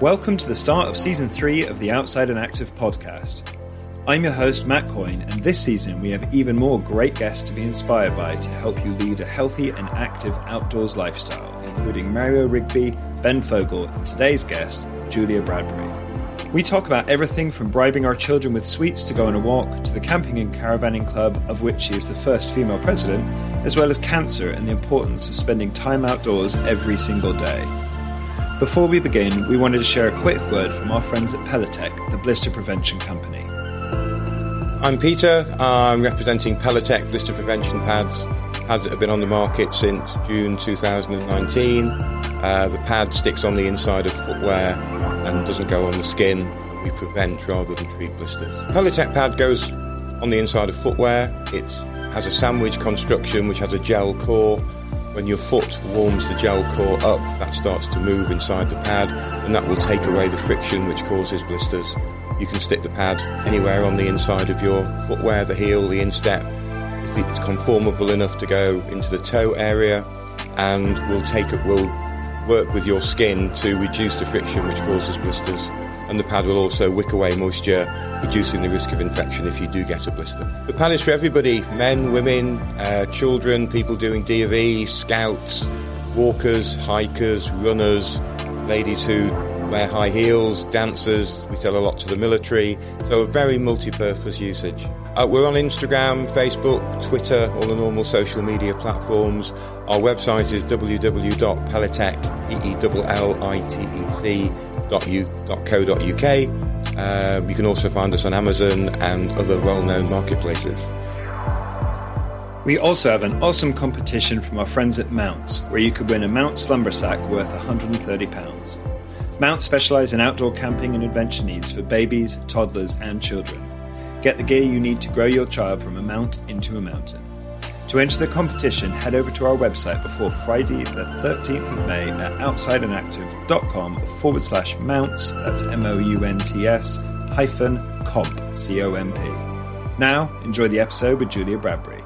Welcome to the start of season three of the Outside and Active podcast. I'm your host, Matt Coyne, and this season we have even more great guests to be inspired by to help you lead a healthy and active outdoors lifestyle, including Mario Rigby, Ben Fogle, and today's guest, Julia Bradbury. We talk about everything from bribing our children with sweets to go on a walk to the Camping and Caravanning Club, of which she is the first female president, as well as cancer and the importance of spending time outdoors every single day. Before we begin, we wanted to share a quick word from our friends at PelliTec, the blister prevention company. I'm Peter. I'm representing PelliTec blister prevention pads. Pads that have been on the market since June 2019. Uh, the pad sticks on the inside of footwear and doesn't go on the skin. We prevent rather than treat blisters. PelliTec pad goes on the inside of footwear. It has a sandwich construction which has a gel core when your foot warms the gel core up, that starts to move inside the pad and that will take away the friction which causes blisters. You can stick the pad anywhere on the inside of your footwear, the heel, the instep, if it's conformable enough to go into the toe area and will take it, will work with your skin to reduce the friction which causes blisters and the pad will also wick away moisture, reducing the risk of infection if you do get a blister. The pad is for everybody, men, women, uh, children, people doing D scouts, walkers, hikers, runners, ladies who wear high heels, dancers, we sell a lot to the military, so a very multi-purpose usage. Uh, we're on Instagram, Facebook, Twitter, all the normal social media platforms. Our website is www.pellitec.co.uk. Um, you can also find us on Amazon and other well-known marketplaces. We also have an awesome competition from our friends at Mounts, where you could win a Mount slumber sack worth £130. Mounts specialise in outdoor camping and adventure needs for babies, toddlers, and children. Get the gear you need to grow your child from a mount into a mountain. To enter the competition, head over to our website before Friday, the 13th of May at outsideandactive.com forward slash mounts, that's M O U N T S, hyphen comp, C O M P. Now, enjoy the episode with Julia Bradbury.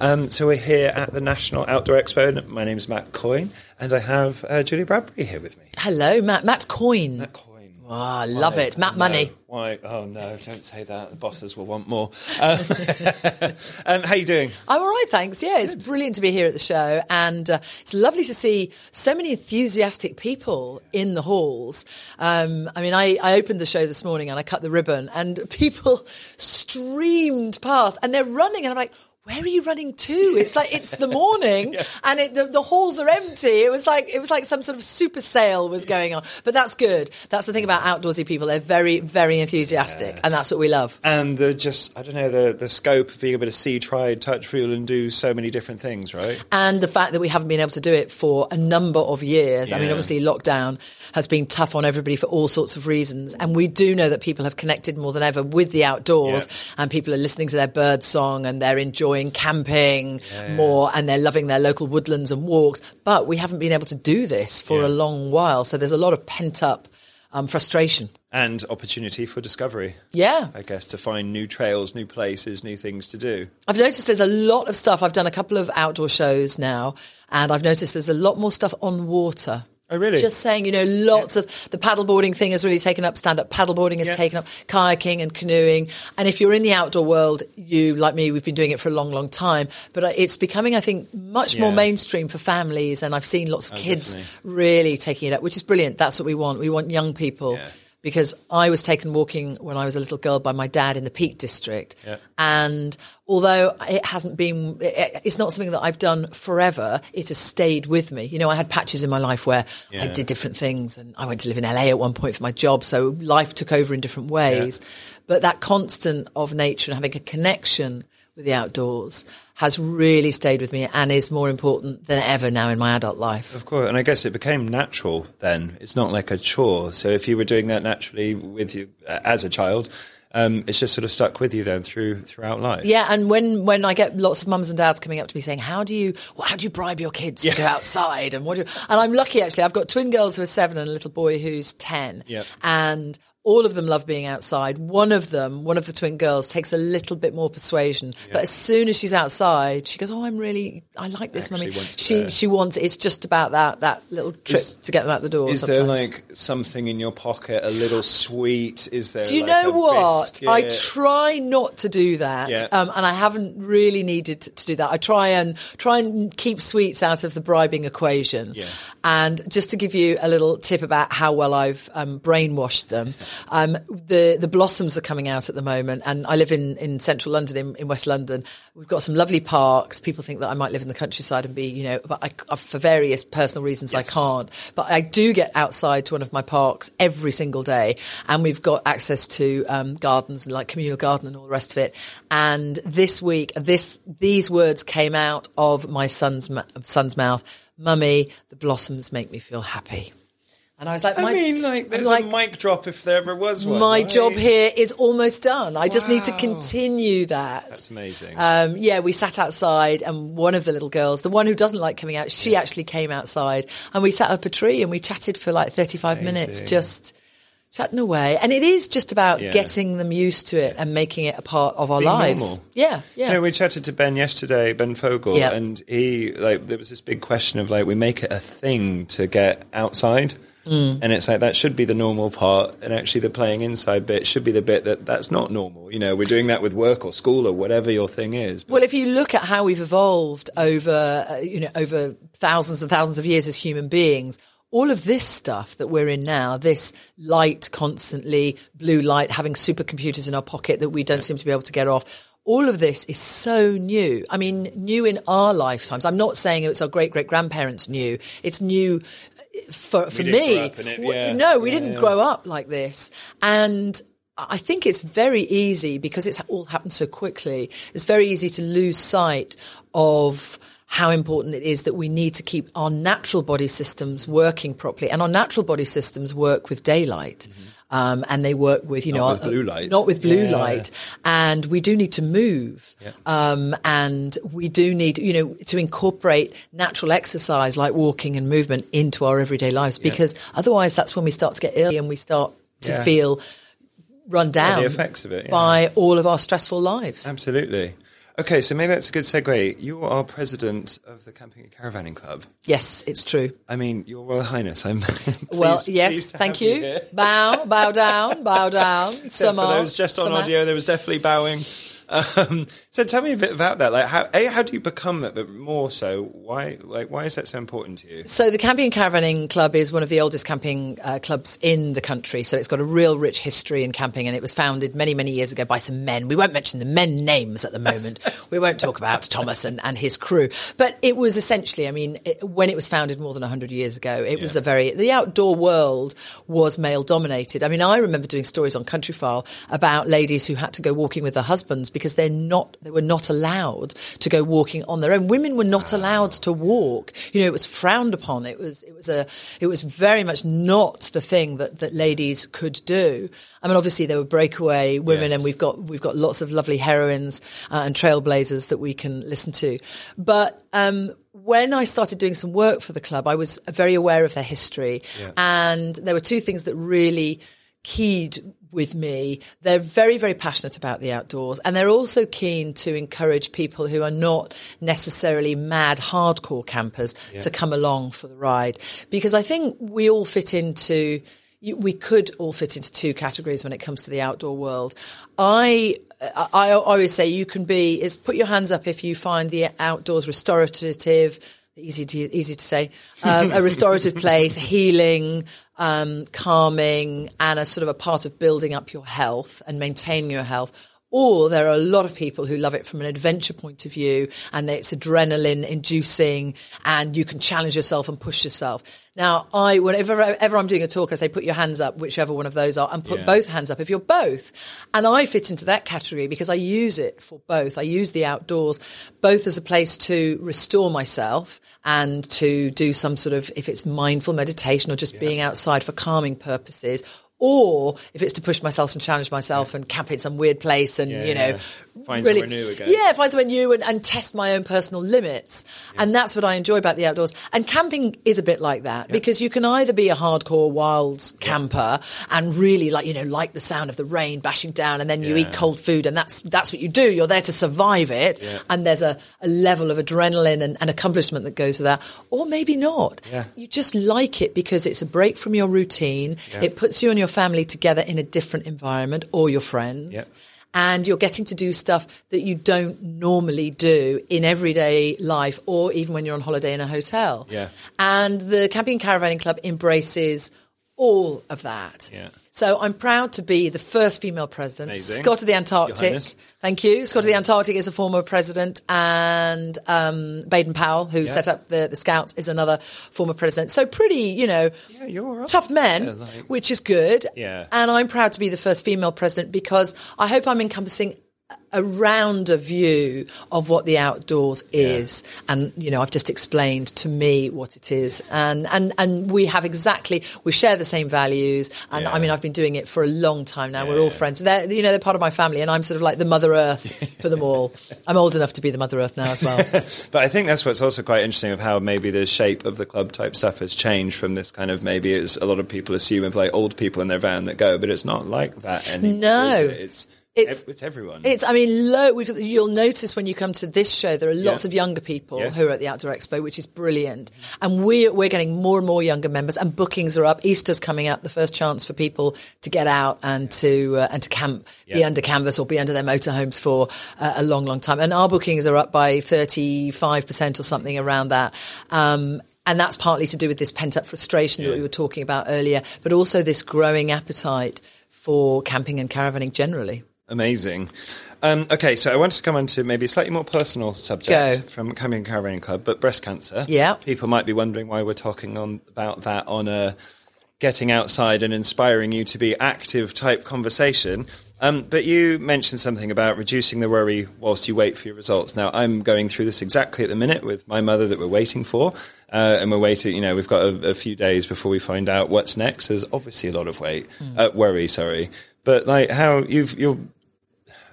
Um, so we're here at the National Outdoor Expo. My name is Matt Coyne, and I have uh, Julia Bradbury here with me. Hello, Matt. Matt Coyne. Matt Coyne. Oh, I love Why? it. Matt No. Money. Why? Oh no! Don't say that. The bosses will want more. Um, um, how you doing? I'm all right, thanks. Yeah, it's brilliant to be here at the show, and uh, it's lovely to see so many enthusiastic people in the halls. Um, I mean, I, I opened the show this morning and I cut the ribbon, and people streamed past, and they're running, and I'm like. Where are you running to? It's like it's the morning, and it, the, the halls are empty. It was like it was like some sort of super sale was going on. But that's good. That's the thing about outdoorsy people; they're very, very enthusiastic, and that's what we love. And the just I don't know the the scope of being able to see, try, touch, feel, and do so many different things, right? and the fact that we haven't been able to do it for a number of years. I mean, obviously, lockdown has been tough on everybody for all sorts of reasons, and we do know that people have connected more than ever with the outdoors, Yeah. and people are listening to their bird song and they're enjoying camping more, and they're loving their local woodlands and walks. But we haven't been able to do this for Yeah. a long while, so there's a lot of pent up um, frustration. And opportunity for discovery. Yeah. I guess to find new trails, new places, new things to do. I've noticed there's a lot of stuff. I've done a couple of outdoor shows now, and I've noticed there's a lot more stuff on water. Oh, really? Just saying, you know, lots of the paddleboarding thing has really taken up. Stand up paddleboarding has Yeah. taken up. Kayaking and canoeing. And if you're in the outdoor world, you like me, we've been doing it for a long, long time. But uh, it's becoming, I think, much more mainstream for families. And I've seen lots of kids definitely. really taking it up, which is brilliant. That's what we want. We want young people. Yeah. Because I was taken walking when I was a little girl by my dad in the Peak District, Yeah. and although it hasn't been, it- it's not something that I've done forever. It has stayed with me. You know, I had patches in my life where I did different things, and I went to live in LA at one point for my job. So life took over in different ways. But that constant of nature and having a connection with the outdoors has really stayed with me and is more important than ever now in my adult life. Of course, and I guess it became natural then. It's not like a chore. So if you were doing that naturally with you uh, as a child, um, it's just sort of stuck with you then through throughout life. Yeah, and when, when I get lots of mums and dads coming up to me saying, "How do you well, how do you bribe your kids to go outside?" and what do you, and I'm lucky actually. I've got twin girls who are seven and a little boy who's ten. Yeah. And All of them love being outside. One of them, one of the twin girls, takes a little bit more persuasion. But as soon as she's outside, she goes, "Oh, I'm really, I like this, mummy." wants to- She she wants. It's just about that that little trip Is- to get them out the door. Is there like something in your pocket, a little sweet? Is there? Do you like know what? I try not to do that, Yeah. um, and I haven't really needed to, to do that. I try and try and keep sweets out of the bribing equation. Yeah. And just to give you a little tip about how well I've um, brainwashed them, um, the the blossoms are coming out at the moment, and I live in, in central London, in, in West London. We've got some lovely parks. People think that I might live in the countryside and be, you know, but I, uh, for various personal reasons I can't. But I do get outside to one of my parks every single day, and we've got access to um, gardens and like communal garden and all the rest of it. And this week, this these words came out of my son's son's mouth. Mummy, the blossoms make me feel happy. And I was like, I mean, like, there's like, a mic drop if there ever was one. my right? job here is almost done. I just need to continue that. That's amazing. Um, yeah, we sat outside, and one of the little girls, the one who doesn't like coming out, she actually came outside, and we sat up a tree and we chatted for like thirty-five minutes, just chatting away. And it is just about Yeah. getting them used to it and making it a part of our Being lives. normal. Yeah, yeah. You know, we chatted to Ben yesterday, Ben Fogle, Yeah. and he like there was this big question of like we make it a thing to get outside, Mm. and it's like that should be the normal part, and actually the playing inside bit should be the bit that that's not normal. You know, we're doing that with work or school or whatever your thing is. But Well, if you look at how we've evolved over, uh, you know, over thousands and thousands of years as human beings, all of this stuff that we're in now, this light constantly, blue light, having supercomputers in our pocket that we don't seem to be able to get off. All of this is so new. I mean, new in our lifetimes. I'm not saying it's our great great grandparents new. It's new for, for me. grow up in it, yeah. No, we Yeah, didn't yeah. grow up like this. And I think it's very easy because it's all happened so quickly. It's very easy to lose sight of how important it is that we need to keep our natural body systems working properly. And our natural body systems work with daylight. Mm-hmm. Um, and they work with, you Not know, with blue light. not with blue Yeah. light. And we do need to move. Um, and we do need, you know, to incorporate natural exercise like walking and movement into our everyday lives because otherwise that's when we start to get ill and we start to Yeah. feel run down the effects of it, yeah. by all of our stressful lives. absolutely. Okay, so maybe that's a good segue. You are president of the Camping and Caravanning Club. Yes, it's true. I mean, Your Royal Highness. I'm pleased- well, yes, thank you you. bow, bow down, bow down. Some for are, those just on some audio, there was definitely bowing. Um, so tell me a bit about that. Like, how a how do you become that? But more so, why like why is that so important to you? So the Camping and Caravanning Club is one of the oldest camping uh, clubs in the country. So it's got a real rich history in camping, and it was founded many, many years ago by some men. We won't mention the men names at the moment. we won't talk about Thomas and, and his crew. But it was essentially, I mean, it, when it was founded more than 100 years ago, it was a very, the outdoor world was male dominated. I mean, I remember doing stories on Countryfile about ladies who had to go walking with their husbands because they're not, they were not allowed to go walking on their own. Women were not allowed to walk. You know, it was frowned upon. It was, it was a, it was very much not the thing that, that ladies could do. I mean, obviously there were breakaway women Yes. and we've got, we've got lots of lovely heroines uh, and trailblazers that we can listen to. But, um, when I started doing some work for the club, I was very aware of their history. And there were two things that really keyed with me. They're very, very passionate about the outdoors and they're also keen to encourage people who are not necessarily mad hardcore campers to come along for the ride. Because I think we all fit into, we could all fit into two categories when it comes to the outdoor world. I, I, I always say you can be, is put your hands up if you find the outdoors restorative, easy to easy to say, um, a restorative place, healing, um, calming, and a sort of a part of building up your health and maintaining your health. Or there are a lot of people who love it from an adventure point of view, and it's adrenaline inducing, and you can challenge yourself and push yourself. Now, I whenever ever I'm doing a talk, I say put your hands up, whichever one of those are, and put Yeah. both hands up if you're both. And I fit into that category because I use it for both. I use the outdoors both as a place to restore myself and to do some sort of, if it's mindful meditation or just being outside for calming purposes, or if it's to push myself and challenge myself and camp in some weird place and Yeah, you know yeah. Find somewhere new again. yeah find somewhere new and, and test my own personal limits and that's what I enjoy about the outdoors and camping is a bit like that because you can either be a hardcore wild camper and really like you know like the sound of the rain bashing down and then you Yeah. eat cold food and that's that's what you do you're there to survive it Yeah. and there's a, a level of adrenaline and, and accomplishment that goes with that or maybe not Yeah. you just like it because it's a break from your routine Yeah. it puts you and your family together in a different environment or your friends Yeah. and you're getting to do stuff that you don't normally do in everyday life or even when you're on holiday in a hotel Yeah. and the camping and caravanning club embraces all of that Yeah. So I'm proud to be the first female president. Amazing. Scott of the Antarctic. Thank you. Scott of the Antarctic is a former president, and um, Baden Powell, who set up the, the Scouts, is another former president. So pretty, you know, Yeah, tough men, Yeah, like- which is good. Yeah. And I'm proud to be the first female president because I hope I'm encompassing a rounder view of what the outdoors is and you know I've just explained to me what it is and and and we have exactly we share the same values and Yeah. I mean I've been doing it for a long time now we're all friends they're you know they're part of my family and I'm sort of like the mother earth for them all I'm old enough to be the mother earth now as well But I think that's what's also quite interesting of how maybe the shape of the club type stuff has changed from this kind of maybe it's a lot of people assume of like old people in their van that go, but it's not like that anymore. No. it? it's It's- it's, everyone. It's, I mean, we've, you'll notice when you come to this show, there are lots Yeah. of younger people Yes. who are at the Outdoor Expo, which is brilliant. And we, we're getting more and more younger members, and bookings are up. Easter's coming up, the first chance for people to get out and to uh, and to camp, be under canvas or be under their motorhomes for uh, a long, long time. And our bookings are up by thirty five percent or something around that. Um, and that's partly to do with this pent up frustration that we were talking about earlier, but also this growing appetite for camping and caravanning generally. Amazing. Um, okay, so I wanted to come on to maybe a slightly more personal subject Go. from Camping and Caravanning Club, but breast cancer. Yeah. People might be wondering why we're talking on about that on a getting outside and inspiring you to be active type conversation. Um, but you mentioned something about reducing the worry whilst you wait for your results. Now, I'm going through this exactly at the minute with my mother that we're waiting for. Uh, and we're waiting, you know, we've got a, a few days before we find out what's next. There's obviously a lot of wait, uh, worry, sorry. But like how you've, you're,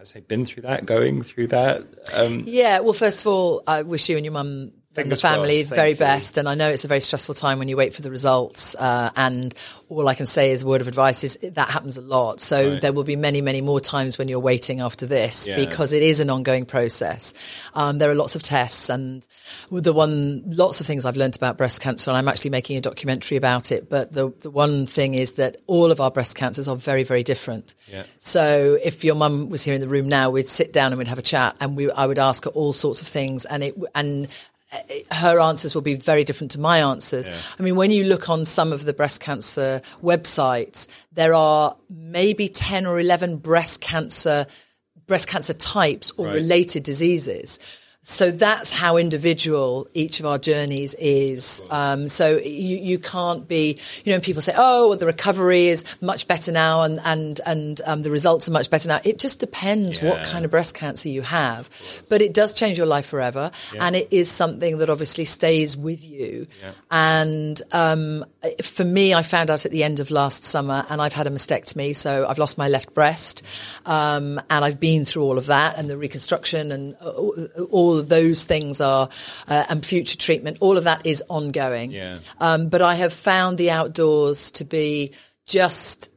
I say, been through that, going through that. Um, Yeah, well, first of all, I wish you and your mum and the family the very you. best. And I know it's a very stressful time when you wait for the results. Uh, and all I can say is word of advice is that happens a lot. So Right. there will be many, many more times when you're waiting after this Yeah. because it is an ongoing process. Um, there are lots of tests and the one, lots of things I've learned about breast cancer and I'm actually making a documentary about it. But the, the one thing is that all of our breast cancers are very, very different. Yeah. So if your mum was here in the room now, we'd sit down and we'd have a chat, and we I would ask her all sorts of things, and it and her answers will be very different to my answers. I mean, when you look on some of the breast cancer websites, there are maybe ten or eleven breast cancer breast cancer types or Right. related diseases. So that's how individual each of our journeys is. Um, so you, you can't be, you know, people say, oh, well, the recovery is much better now and, and, and um, the results are much better now. It just depends what kind of breast cancer you have. But it does change your life forever. And it is something that obviously stays with you. And um, for me, I found out at the end of last summer and I've had a mastectomy. So I've lost my left breast. Um, and I've been through all of that and the reconstruction and uh, all of those things are, uh, and future treatment, all of that is ongoing. Yeah. Um, but I have found the outdoors to be just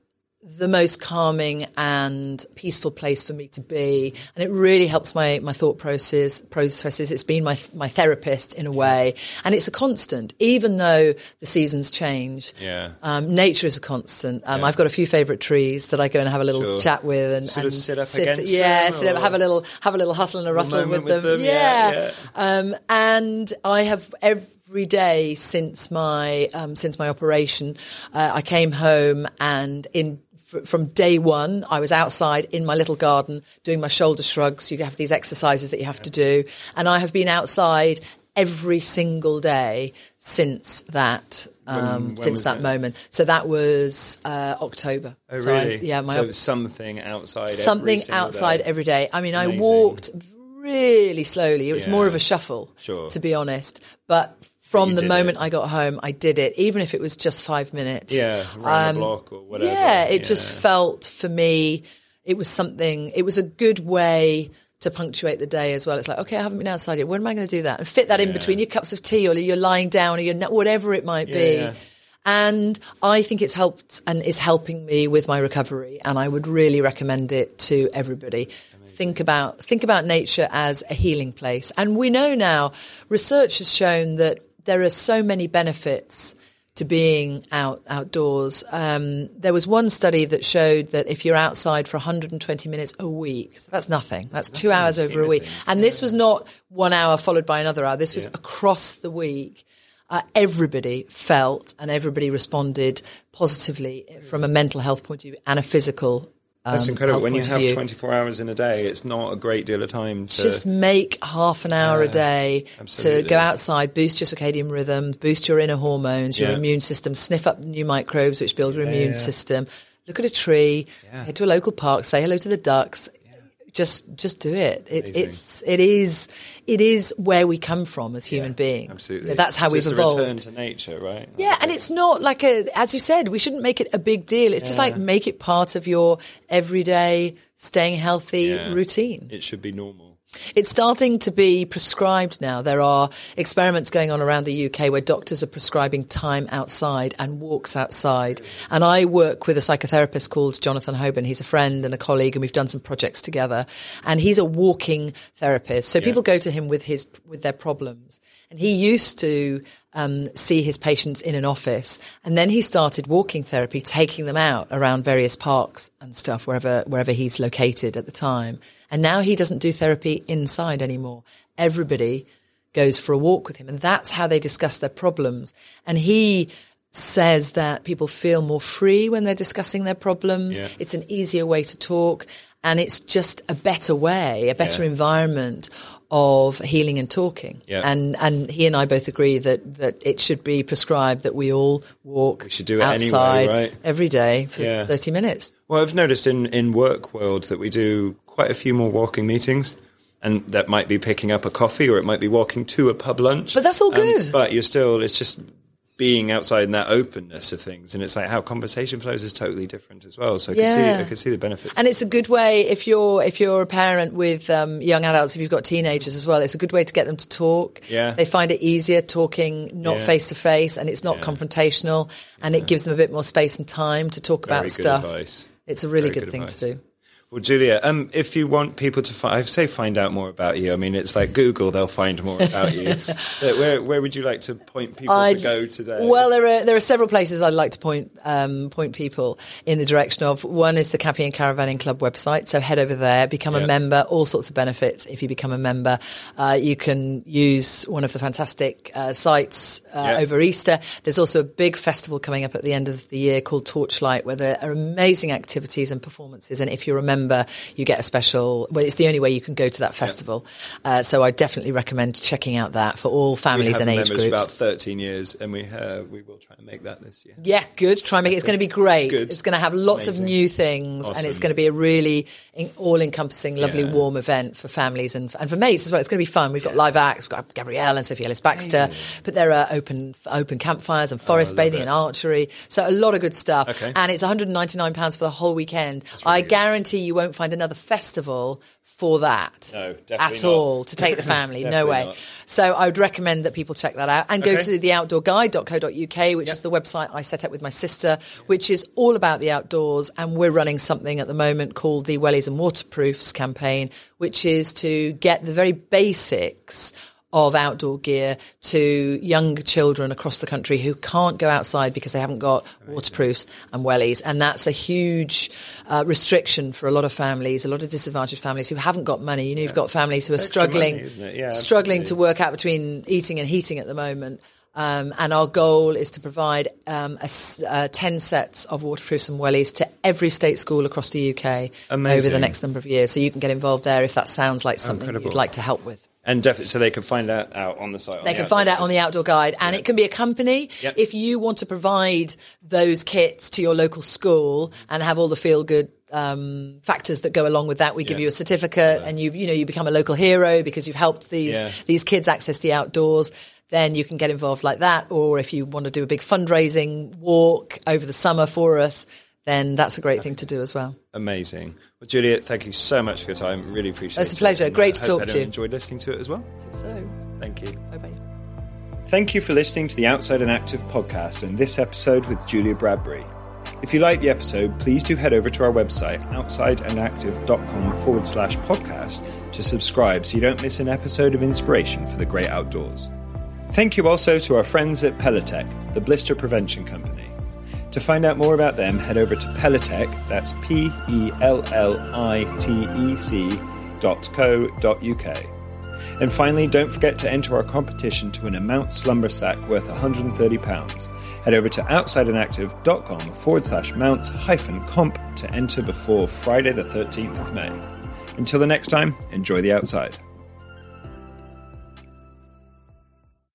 the most calming and peaceful place for me to be, and it really helps my my thought process processes. It's been my my therapist in a way, and it's a constant, even though the seasons change. Yeah. Um, nature is a constant. Um, Yeah. I've got a few favourite trees that I go and have a little Sure. chat with, and Sort of and sit up against yeah, them, sit up, have a little have a little hustle and a rustle with with them. them, yeah, yeah. Um, and I have every day since my um, since my operation, uh, I came home and in from day one, I was outside in my little garden doing my shoulder shrugs. You have these exercises that you have to do, and I have been outside every single day since that um, when since was that moment. So that was uh, October. Oh, So I- really? yeah, my so something outside. something single outside day. every day. I mean, Amazing. I walked really slowly. It was Yeah. more of a shuffle, Sure. to be honest. But from the moment it. I got home, I did it, even if it was just five minutes. Yeah, around the block or whatever. Um, Yeah, it just felt for me, it was something, it was a good way to punctuate the day as well. It's like, okay, I haven't been outside yet. When am I going to do that? And fit that in between your cups of tea or you're lying down or you're whatever it might be. yeah. And I think it's helped and is helping me with my recovery. And I would really recommend it to everybody. Think about think about nature as a healing place. And we know now, research has shown that there are so many benefits to being out outdoors. Um, there was one study that showed that if you're outside for 120 minutes a week, so that's nothing. That's two hours over a week. And this was not one hour followed by another hour. This was across the week. Uh, everybody felt and everybody responded positively from a mental health point of view and a physical. Um, That's incredible. When you have view. 24 hours in a day, it's not a great deal of time to. Just make half an hour a day absolutely. to go outside, boost your circadian rhythm, boost your inner hormones, your Yeah. immune system, sniff up new microbes which build your immune system. Look at a tree, head to a local park, say hello to the ducks. Just, just do it. it Amazing. it's, it is, it is where we come from as human beings. Absolutely. That's how So we've it's evolved. return to nature, right? Yeah, and it's not like a, as you said, we shouldn't make it a big deal. It's just like make it part of your everyday staying healthy Yeah. routine. It should be normal. It's starting to be prescribed now. There are experiments going on around the UK where doctors are prescribing time outside and walks outside. And I work with a psychotherapist called Jonathan Hoban. He's a friend and a colleague, and we've done some projects together. And he's a walking therapist. So people go to him with his with their problems. And he used to um, see his patients in an office, and then he started walking therapy, taking them out around various parks and stuff wherever wherever he's located at the time. And now he doesn't do therapy inside anymore. Everybody goes for a walk with him, and that's how they discuss their problems. And he says that people feel more free when they're discussing their problems. Yeah. It's an easier way to talk, and it's just a better way, a better Yeah. environment of healing and talking. Yeah. And and he and I both agree that that it should be prescribed that we all walk We should do it anyway, outside right? every day for Yeah. 30 minutes. Well, I've noticed in, in work world that we do quite a few more walking meetings. And that might be picking up a coffee or it might be walking to a pub lunch. But that's all Um, good. but you're still, it's just being outside in that openness of things. And it's like how conversation flows is totally different as well. So I can see, Yeah. I can see the benefits. And it's a good way if you're if you're a parent with um, young adults, if you've got teenagers as well, it's a good way to get them to talk. Yeah. they find it easier talking not face to face, and it's not confrontational, and it gives them a bit more space and time to talk Very about stuff. advice. It's a really good, good thing advice. to do. Well, Julia, um, if you want people to find, I say find out more about you. I mean, it's like Google; they'll find more about you. Where where would you like to point people to I'd- go today? Well, there are there are several places I'd like to point um, point people in the direction of. One is the Camping and Caravanning Club website, so head over there, become Yeah. a member. All sorts of benefits if you become a member. Uh, you can use one of the fantastic uh, sites uh, Yeah. over Easter. There's also a big festival coming up at the end of the year called Torchlight, where there are amazing activities and performances. And if you're a member, you get a special. Well, it's the only way you can go to that festival. Uh, so I definitely recommend checking out that for all families and age groups. about 13 years, and we uh, we will try and make that this year. Yeah, good. Try and make it. It's going to be great. Good. It's going to have lots Amazing. of new things, and it's going to be a really all-encompassing, lovely, Yeah. warm event for families and and for mates as well. It's going to be fun. We've got live acts. We've got Gabrielle and Sophie Ellis-Bextor, but there are open open campfires and forest Oh, bathing it. and archery. So a lot of good stuff. Okay. And it's 199 pounds for the whole weekend. I good. guarantee you won't find another festival for that No, definitely at not. all to take the family. no way. not. So I would recommend that people check that out and go to the theoutdoorguide.co.uk, which is the website I set up with my sister, which is all about the outdoors. And we're running something at the moment called the Wellies and Waterproofs campaign, which is to get the very basics of outdoor gear to young children across the country who can't go outside because they haven't got waterproofs and wellies. And that's a huge uh, restriction for a lot of families, a lot of disadvantaged families who haven't got money. You know, you've got families who are struggling, money. Yeah, struggling to work out between eating and heating at the moment. Um, and our goal is to provide um, a uh, 10 sets of waterproofs and wellies to every state school across the UK over the next number of years. So you can get involved there if that sounds like something Incredible. you'd like to help with. And definitely, so they can find that out on the site. on They the can find out outdoor on the outdoor guide, and it can be a company. Yep. If you want to provide those kits to your local school and have all the feel good um, factors that go along with that, we give you a certificate, and you you know you become a local hero because you've helped these Yeah. these kids access the outdoors. then you can get involved like that. Or if you want to do a big fundraising walk over the summer for us, then that's a great thing to do as well. Amazing. Well, Juliet, thank you so much for your time. Really appreciate it. It's a pleasure. And, Great uh, to talk to you. enjoyed listening to it as well. Hope so. Thank you. Bye bye. Thank you for listening to the Outside and Active podcast and this episode with Julia Bradbury. If you like the episode, please do head over to our website, outsideandactive.com forward slash podcast, to subscribe so you don't miss an episode of inspiration for the great outdoors. Thank you also to our friends at PelliTec, the blister prevention company. To find out more about them, head over to PelliTec, that's P E L L I T E C dot co dot UK. And finally, don't forget to enter our competition to win a Mount Slumber Sack worth £130. Head over to outsideandactive.com forward slash mounts hyphen comp to enter before Friday the 13th of May. Until the next time, enjoy the outside.